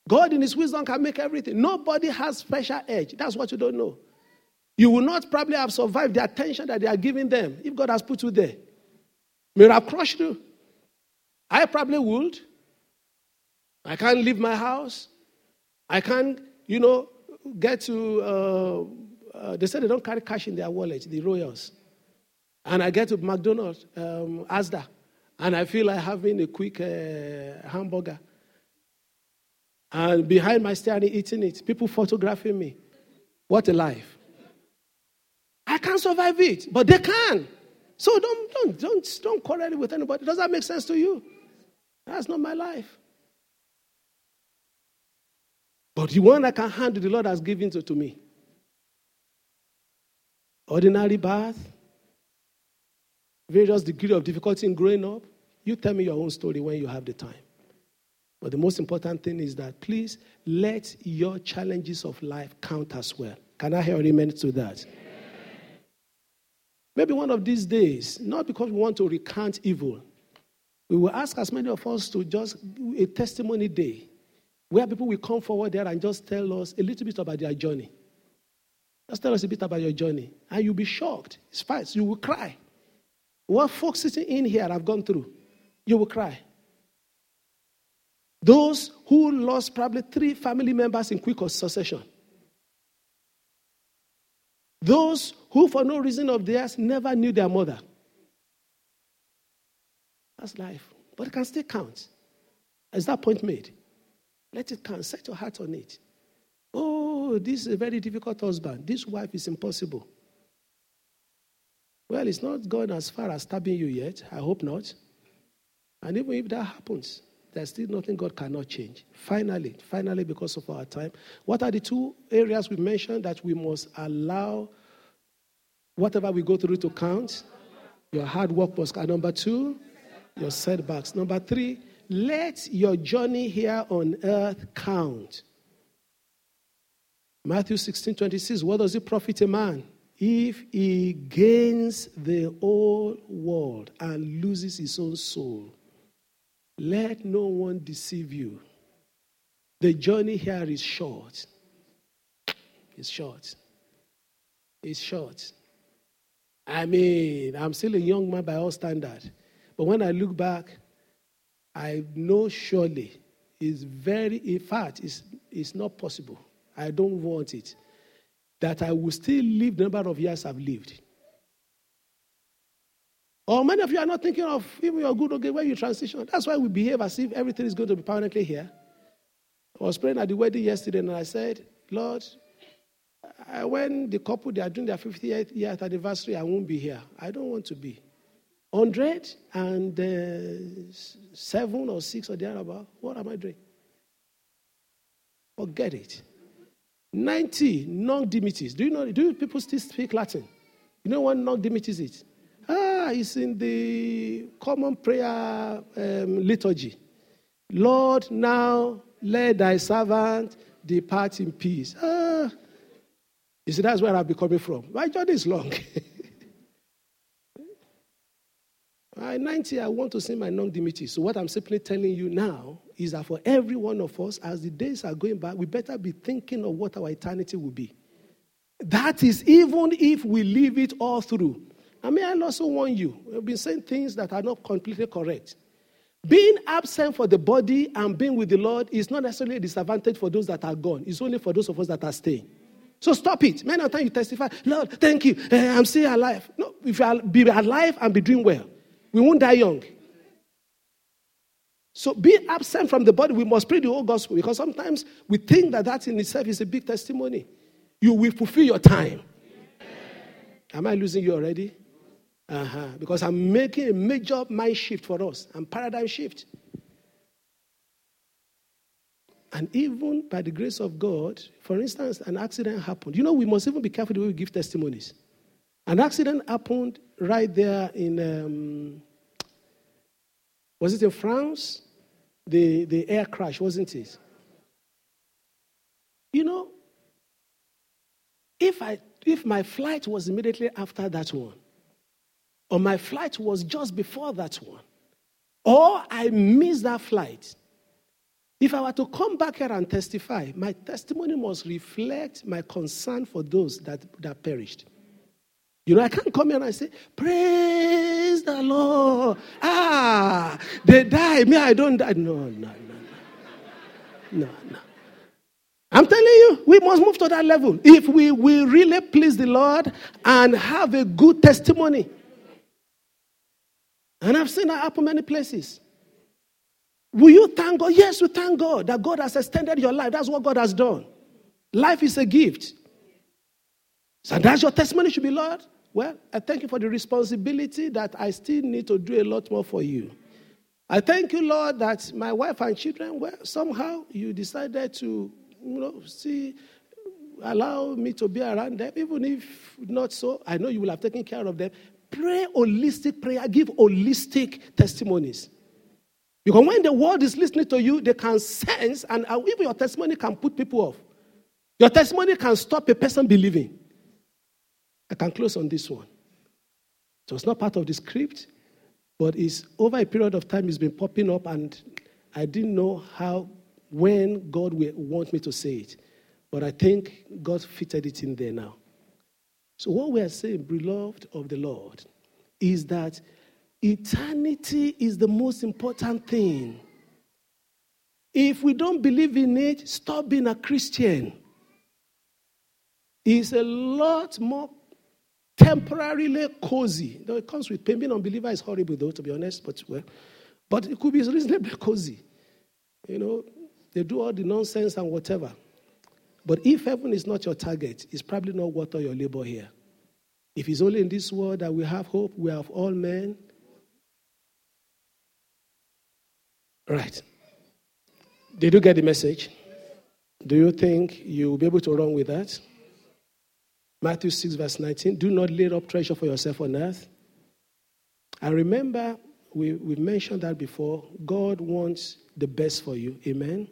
God, in His wisdom, can make everything. Nobody has special edge. That's what you don't know. You will not probably have survived the attention that they are giving them if God has put you there. May have crushed you. I probably would. I can't leave my house. I can't, you know, get to. Uh, uh, they said they don't carry cash in their wallet, the royals. And I get to McDonald's, um, Asda, and I feel like having a quick uh, hamburger and behind my steering eating it, people photographing me. What a life. I can't survive it, but they can. So don't don't don't don't quarrel with anybody. Does that make sense to you? That's not my life. But the one I can handle, the Lord has given to, to me. Ordinary birth, various degree of difficulty in growing up. You tell me your own story when you have the time. But the most important thing is that please let your challenges of life count as well. Can I hear amen to that? Maybe one of these days, not because we want to recount evil, we will ask as many of us to just a testimony day where people will come forward there and just tell us a little bit about their journey. Just tell us a bit about your journey. And you'll be shocked. It's fast. You will cry. What folks sitting in here have gone through, you will cry. Those who lost probably three family members in quick succession. Those who, for no reason of theirs, never knew their mother. That's life. But it can still count. Is that point made? Let it count. Set your heart on it. Oh, this is a very difficult husband. This wife is impossible. Well, it's not gone as far as stabbing you yet. I hope not. And even if that happens, there's still nothing God cannot change. Finally, finally, because of our time, what are the two areas we mentioned that we must allow whatever we go through to count? Your hard work must count. Number two, your setbacks. Number three, let your journey here on earth count. Matthew 16 26, what does it profit a man if he gains the whole world and loses his own soul? Let no one deceive you. The journey here is short. It's short. It's short. I mean, I'm still a young man by all standards. But when I look back, I know surely it's very, in fact, it's, it's not possible. I don't want it. That I will still live the number of years I've lived. Or many of you are not thinking of even your good okay when you transition. That's why we behave as if everything is going to be permanently here. I was praying at the wedding yesterday and I said, Lord, when the couple they are doing their 50th year anniversary, I won't be here. I don't want to be. 100 and uh, seven or six or thereabout. What am I doing? Forget it. 90 Nunc dimittis. Do you know, do people still speak Latin? You know what Nunc dimittis is? Ah, it's in the common prayer um, liturgy. Lord, now let thy servant depart in peace. Ah, you see, that's where I'll be coming from. My journey is long. [LAUGHS] At 90, I want to see my non dimity. So, what I'm simply telling you now is that for every one of us, as the days are going by, we better be thinking of what our eternity will be. That is, even if we leave it all through. I mean, I also warn you, we've been saying things that are not completely correct. Being absent for the body and being with the Lord is not necessarily a disadvantage for those that are gone, it's only for those of us that are staying. So stop it. Many times you testify, Lord, thank you, uh, I'm still alive. No, if you be alive and be doing well, we won't die young. So being absent from the body, we must pray the whole gospel because sometimes we think that that in itself is a big testimony. You will fulfill your time. Am I losing you already? Uh-huh. Because I'm making a major mind shift for us and paradigm shift. And even by the grace of God, for instance, an accident happened. You know, we must even be careful the way we give testimonies. An accident happened right there in, um, was it in France? The, the air crash, wasn't it? You know, if, I, if my flight was immediately after that one, or my flight was just before that one, or I missed that flight, if I were to come back here and testify, my testimony must reflect my concern for those that, that perished. You know, I can't come here and I say, Praise the Lord. Ah, they die. Me, I don't die. No, no, no, no. No, no. I'm telling you, we must move to that level. If we will really please the Lord and have a good testimony. And I've seen that happen many places. Will you thank God? Yes, we thank God that God has extended your life. That's what God has done. Life is a gift. So that's your testimony should be, Lord. Well, I thank you for the responsibility that I still need to do a lot more for you. I thank you, Lord, that my wife and children, well, somehow you decided to, you know, see, allow me to be around them, even if not so. I know you will have taken care of them. Pray holistic prayer, give holistic testimonies. Because when the world is listening to you, they can sense, and uh, even your testimony can put people off. Your testimony can stop a person believing. I can close on this one. So it's not part of the script, but it's over a period of time it's been popping up, and I didn't know how when God will want me to say it. But I think God fitted it in there now. So, what we are saying, beloved of the Lord, is that eternity is the most important thing. If we don't believe in it, stop being a Christian. It's a lot more temporarily cozy. Though it comes with pain. Being an unbeliever is horrible, though, to be honest, but well, but it could be reasonably [LAUGHS] cozy. You know, they do all the nonsense and whatever. But if heaven is not your target, it's probably not worth all your labor here. If it's only in this world that we have hope, we have all men. Right. Did you get the message? Do you think you will be able to run with that? Matthew 6, verse 19. Do not lay up treasure for yourself on earth. I remember we, we mentioned that before. God wants the best for you. Amen.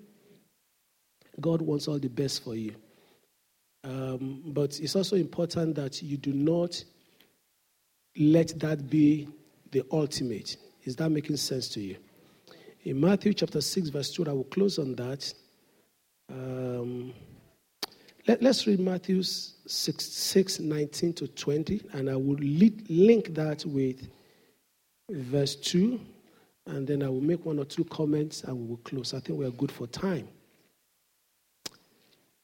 God wants all the best for you. Um, but it's also important that you do not let that be the ultimate. Is that making sense to you? In Matthew chapter 6, verse 2, I will close on that. Um, let, us read Matthew 6, 6, 19 to 20, and I will lead, link that with verse 2, and then I will make one or two comments and we will close. I think we are good for time.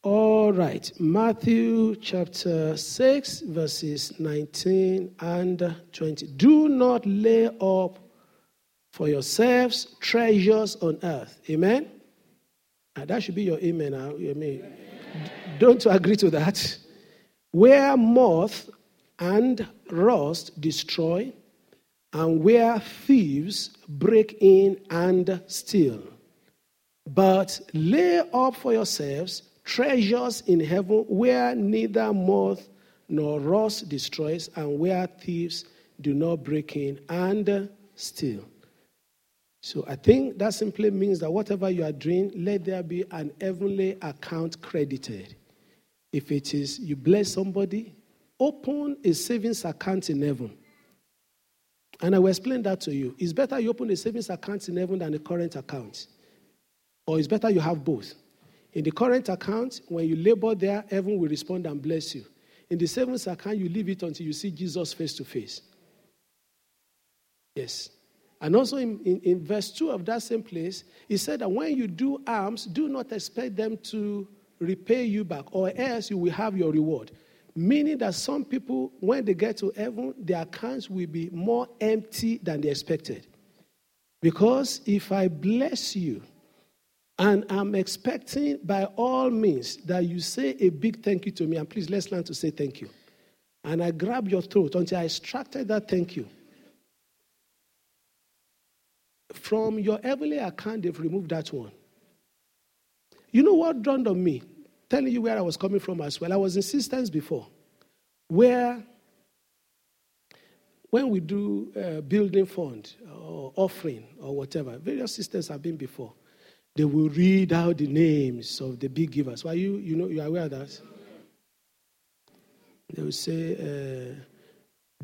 All right, Matthew chapter 6, verses 19 and 20. Do not lay up for yourselves treasures on earth. Amen? And ah, that should be your amen. I mean, don't agree to that? Where moth and rust destroy, and where thieves break in and steal. But lay up for yourselves treasures in heaven where neither moth nor rust destroys, and where thieves do not break in and steal. So I think that simply means that whatever you are doing, let there be an heavenly account credited. If it is you bless somebody, open a savings account in heaven. And I will explain that to you. It's better you open a savings account in heaven than a current account. Or it's better you have both. In the current account, when you labor there, heaven will respond and bless you. In the savings account, you leave it until you see Jesus face to face. Yes. And also in, in, in, verse 2 of that same place, he said that when you do alms, do not expect them to repay you back, or else you will have your reward. Meaning that some people, when they get to heaven, their accounts will be more empty than they expected. Because if I bless you, and I'm expecting by all means that you say a big thank you to me. And please, let's learn to say thank you. And I grab your throat until I extracted that thank you. From your heavenly account, they've removed that one. You know what dawned on me? Telling you where I was coming from as well. I was in systems before, where when we do uh, building fund or offering or whatever, various systems have been before they will read out the names of the big givers. Why you you know you are aware of that? They will say uh,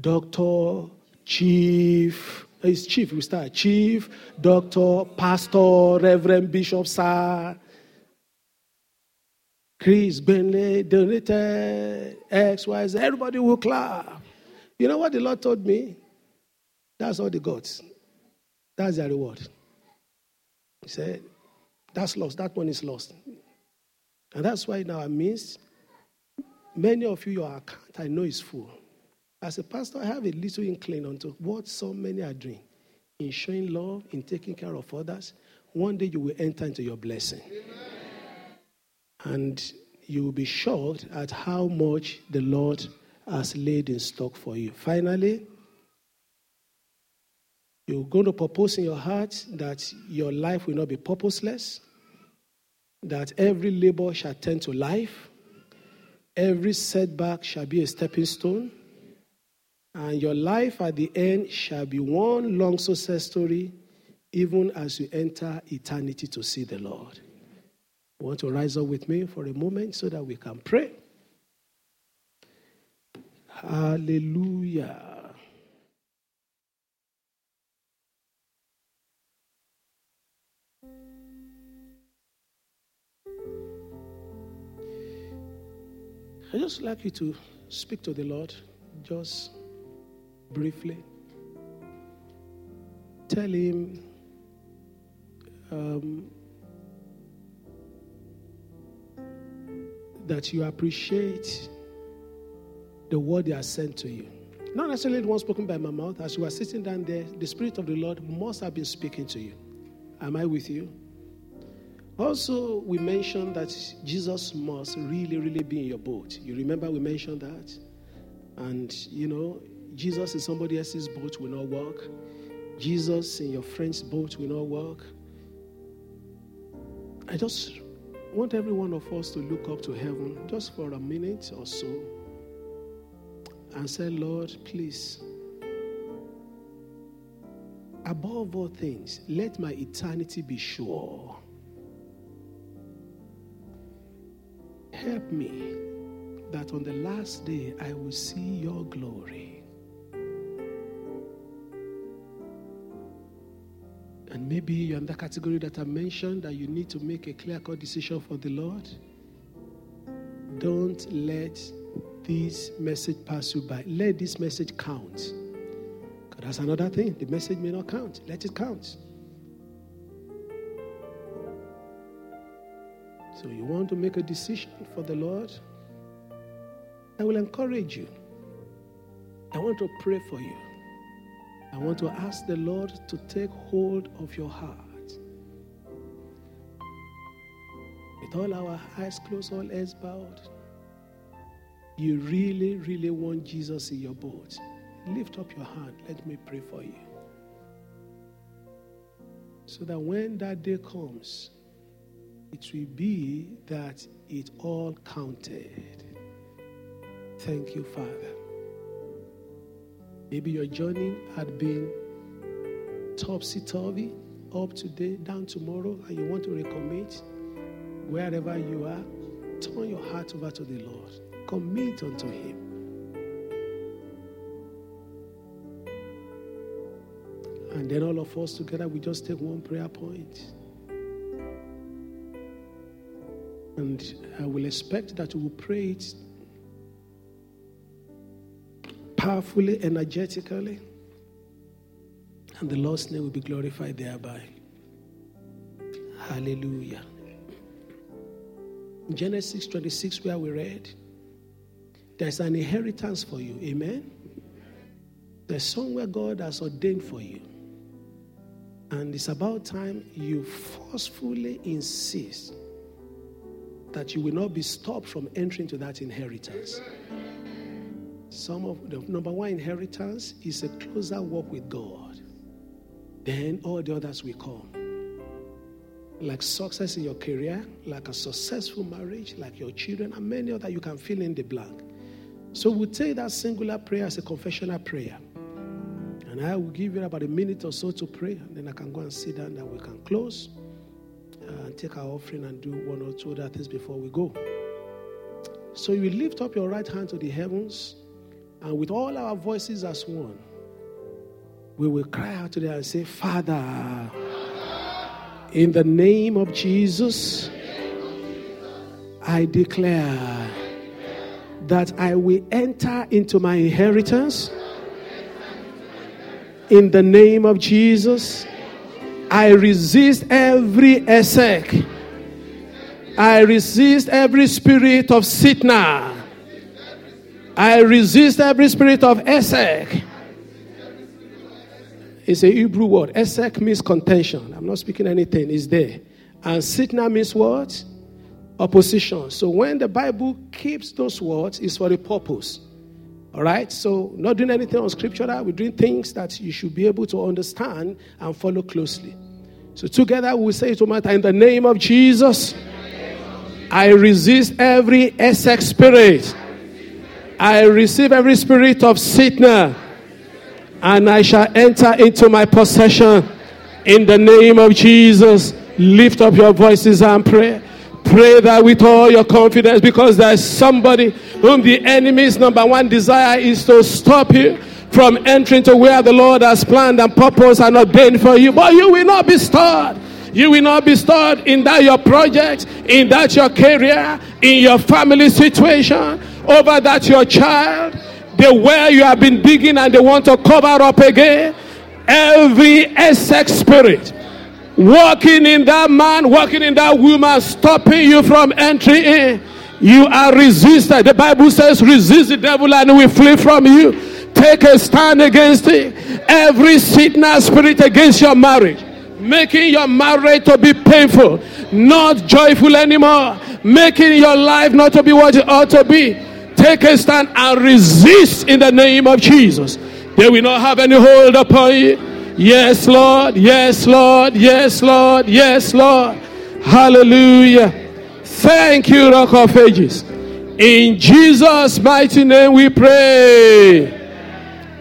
Doctor, Chief. It's Chief. We start Chief, Doctor, Pastor, Reverend Bishop, Sir. Chris Gbenle donated X, Y, Z. Everybody will clap. You know what the Lord told me? That's all the gods. That's their reward. He said, that's lost. That one is lost. And that's why now I miss many of you, your account, I know is full. As a pastor, I have a little inkling onto what so many are doing in showing love, in taking care of others. One day you will enter into your blessing. Amen. And you will be shocked at how much the Lord has laid in stock for you. Finally, you're going to propose in your heart that your life will not be purposeless, that every labor shall turn to life, every setback shall be a stepping stone, and your life at the end shall be one long success story, even as you enter eternity to see the Lord. Want to rise up with me for a moment so that we can pray? Hallelujah. I just like you to speak to the Lord. Just briefly. Tell him um, that you appreciate the word he has sent to you. Not necessarily the one spoken by my mouth. As you are sitting down there, the Spirit of the Lord must have been speaking to you. Am I with you? Also, we mentioned that Jesus must really, really be in your boat. You remember we mentioned that? And, you know, Jesus in somebody else's boat will not work. Jesus in your friend's boat will not work. I just want every one of us to look up to heaven just for a minute or so and say, Lord, please, above all things, let my eternity be sure. Help me that on the last day I will see your glory. And maybe you're in the category that I mentioned that you need to make a clear cut decision for the Lord. Don't let this message pass you by. Let this message count. Because that's another thing. The message may not count. Let it count. So you want to make a decision for the Lord? I will encourage you. I want to pray for you. I want to ask the Lord to take hold of your heart. With all our eyes closed, all heads bowed, you really, really want Jesus in your boat. Lift up your hand. Let me pray for you. So that when that day comes, it will be that it all counted. Thank you, Father. Maybe your journey had been topsy turvy, up today, down tomorrow, and you want to recommit. Wherever you are, turn your heart over to the Lord. Commit unto Him. And then all of us together, we just take one prayer point. And I will expect that we will pray it powerfully, energetically, and the Lord's name will be glorified thereby. Hallelujah. Genesis 26, where we read, there's an inheritance for you. Amen. There's somewhere God has ordained for you. And it's about time you forcefully insist that you will not be stopped from entering to that inheritance. Some of the number one inheritance is a closer walk with God. Then all the others will come. Like success in your career, like a successful marriage, like your children, and many other you can fill in the blank. So we'll take that singular prayer as a confessional prayer. And I will give you about a minute or so to pray, and then I can go and sit down and we can close uh, and take our offering and do one or two other things before we go. So you lift up your right hand to the heavens, and with all our voices as one, we will cry out to them and say, Father, in the name of Jesus, I declare that I will enter into my inheritance. In the name of Jesus, I resist every Esek. I resist every spirit of Sitna. I resist every spirit of Esek. It's a Hebrew word. Esek means contention. I'm not speaking anything, it's there. And Sitna means what? Opposition. So when the Bible keeps those words, it's for a purpose. All right? So, not doing anything on scripture, we're doing things that you should be able to understand and follow closely. So, together we say it to Martha, in the name of Jesus, I resist every Esek spirit. I receive every spirit of Satan, and I shall enter into my possession. In the name of Jesus, lift up your voices and pray. Pray that with all your confidence because there's somebody whom the enemy's number one desire is to stop you from entering to where the Lord has planned and purpose and ordained for you. But you will not be stored. You will not be stored in that your project, in that your career, in your family situation. Over that your child, the well you have been digging and they want to cover up again. Every Esek spirit walking in that man, walking in that woman, stopping you from entering in. You are resisted. The Bible says, resist the devil and will flee from you. Take a stand against it. Every sickness spirit against your marriage, making your marriage to be painful, not joyful anymore, making your life not to be what it ought to be. Take a stand and resist in the name of Jesus. They will not have any hold upon you. Yes, Lord. Yes, Lord. Yes, Lord. Yes, Lord. Hallelujah. Thank you, Rock of Ages. In Jesus' mighty name we pray.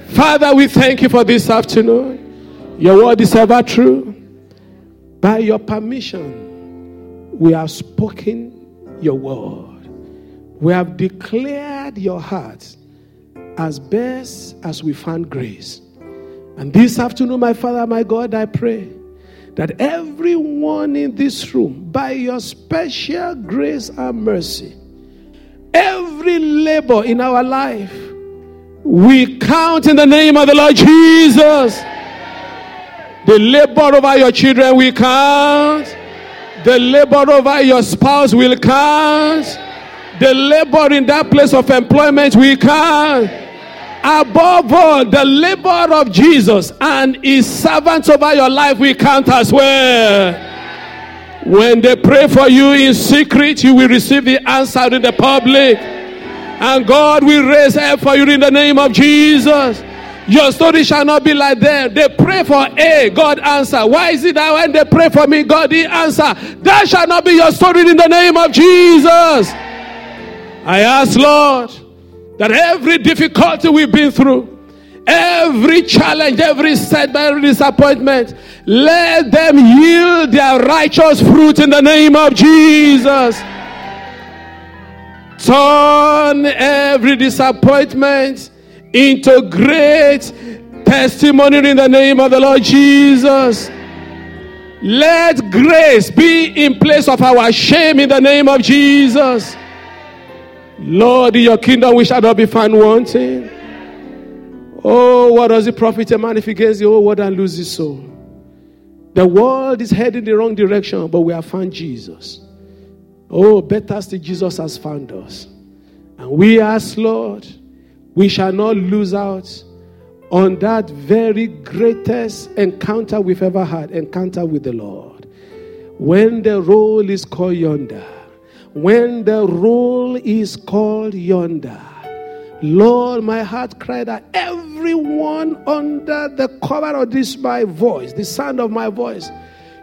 Father, we thank you for this afternoon. Your word is ever true. By your permission, we have spoken your word. We have declared your heart as best as we found grace. And this afternoon, my Father, my God, I pray that everyone in this room, by your special grace and mercy, every labor in our life, we count in the name of the Lord Jesus. The labor over your children we count. The labor over your spouse will count. The labor in that place of employment we count. Above all, the labor of Jesus and his servants over your life we count as well. When they pray for you in secret, you will receive the answer in the public. And God will raise help for you in the name of Jesus. Your story shall not be like them. They pray for A, God answer. Why is it that when they pray for me, God did answer? That shall not be your story in the name of Jesus. I ask, Lord, that every difficulty we've been through, every challenge, every setback, every disappointment, let them yield their righteous fruit in the name of Jesus. Turn every disappointment into great testimony in the name of the Lord Jesus. Let grace be in place of our shame in the name of Jesus. Lord, in your kingdom we shall not be found wanting. Oh, what does it profit a man if he gains the whole world and loses his soul? The world is heading the wrong direction, but we have found Jesus. Oh, better still, Jesus has found us. And we ask, Lord, we shall not lose out on that very greatest encounter we've ever had encounter with the Lord. When the roll is called yonder, when the roll is called yonder, Lord, my heart cried that everyone under the cover of this my voice, the sound of my voice,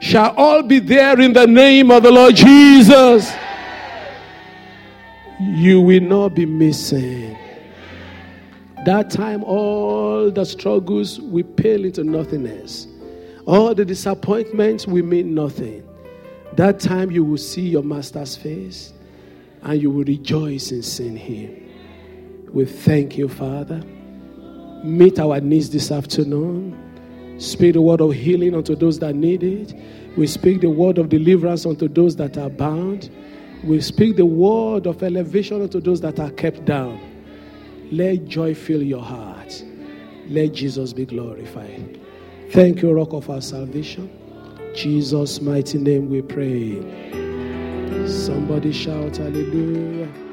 shall all be there in the name of the Lord Jesus. You will not be missing. That time, all the struggles will pale into nothingness. All the disappointments will mean nothing. That time, you will see your master's face and you will rejoice in seeing him. We thank you, Father. Meet our needs this afternoon. Speak the word of healing unto those that need it. We speak the word of deliverance unto those that are bound. We speak the word of elevation unto those that are kept down. Let joy fill your heart. Let Jesus be glorified. Thank you, Rock of our salvation. Jesus' mighty name we pray. Somebody shout hallelujah.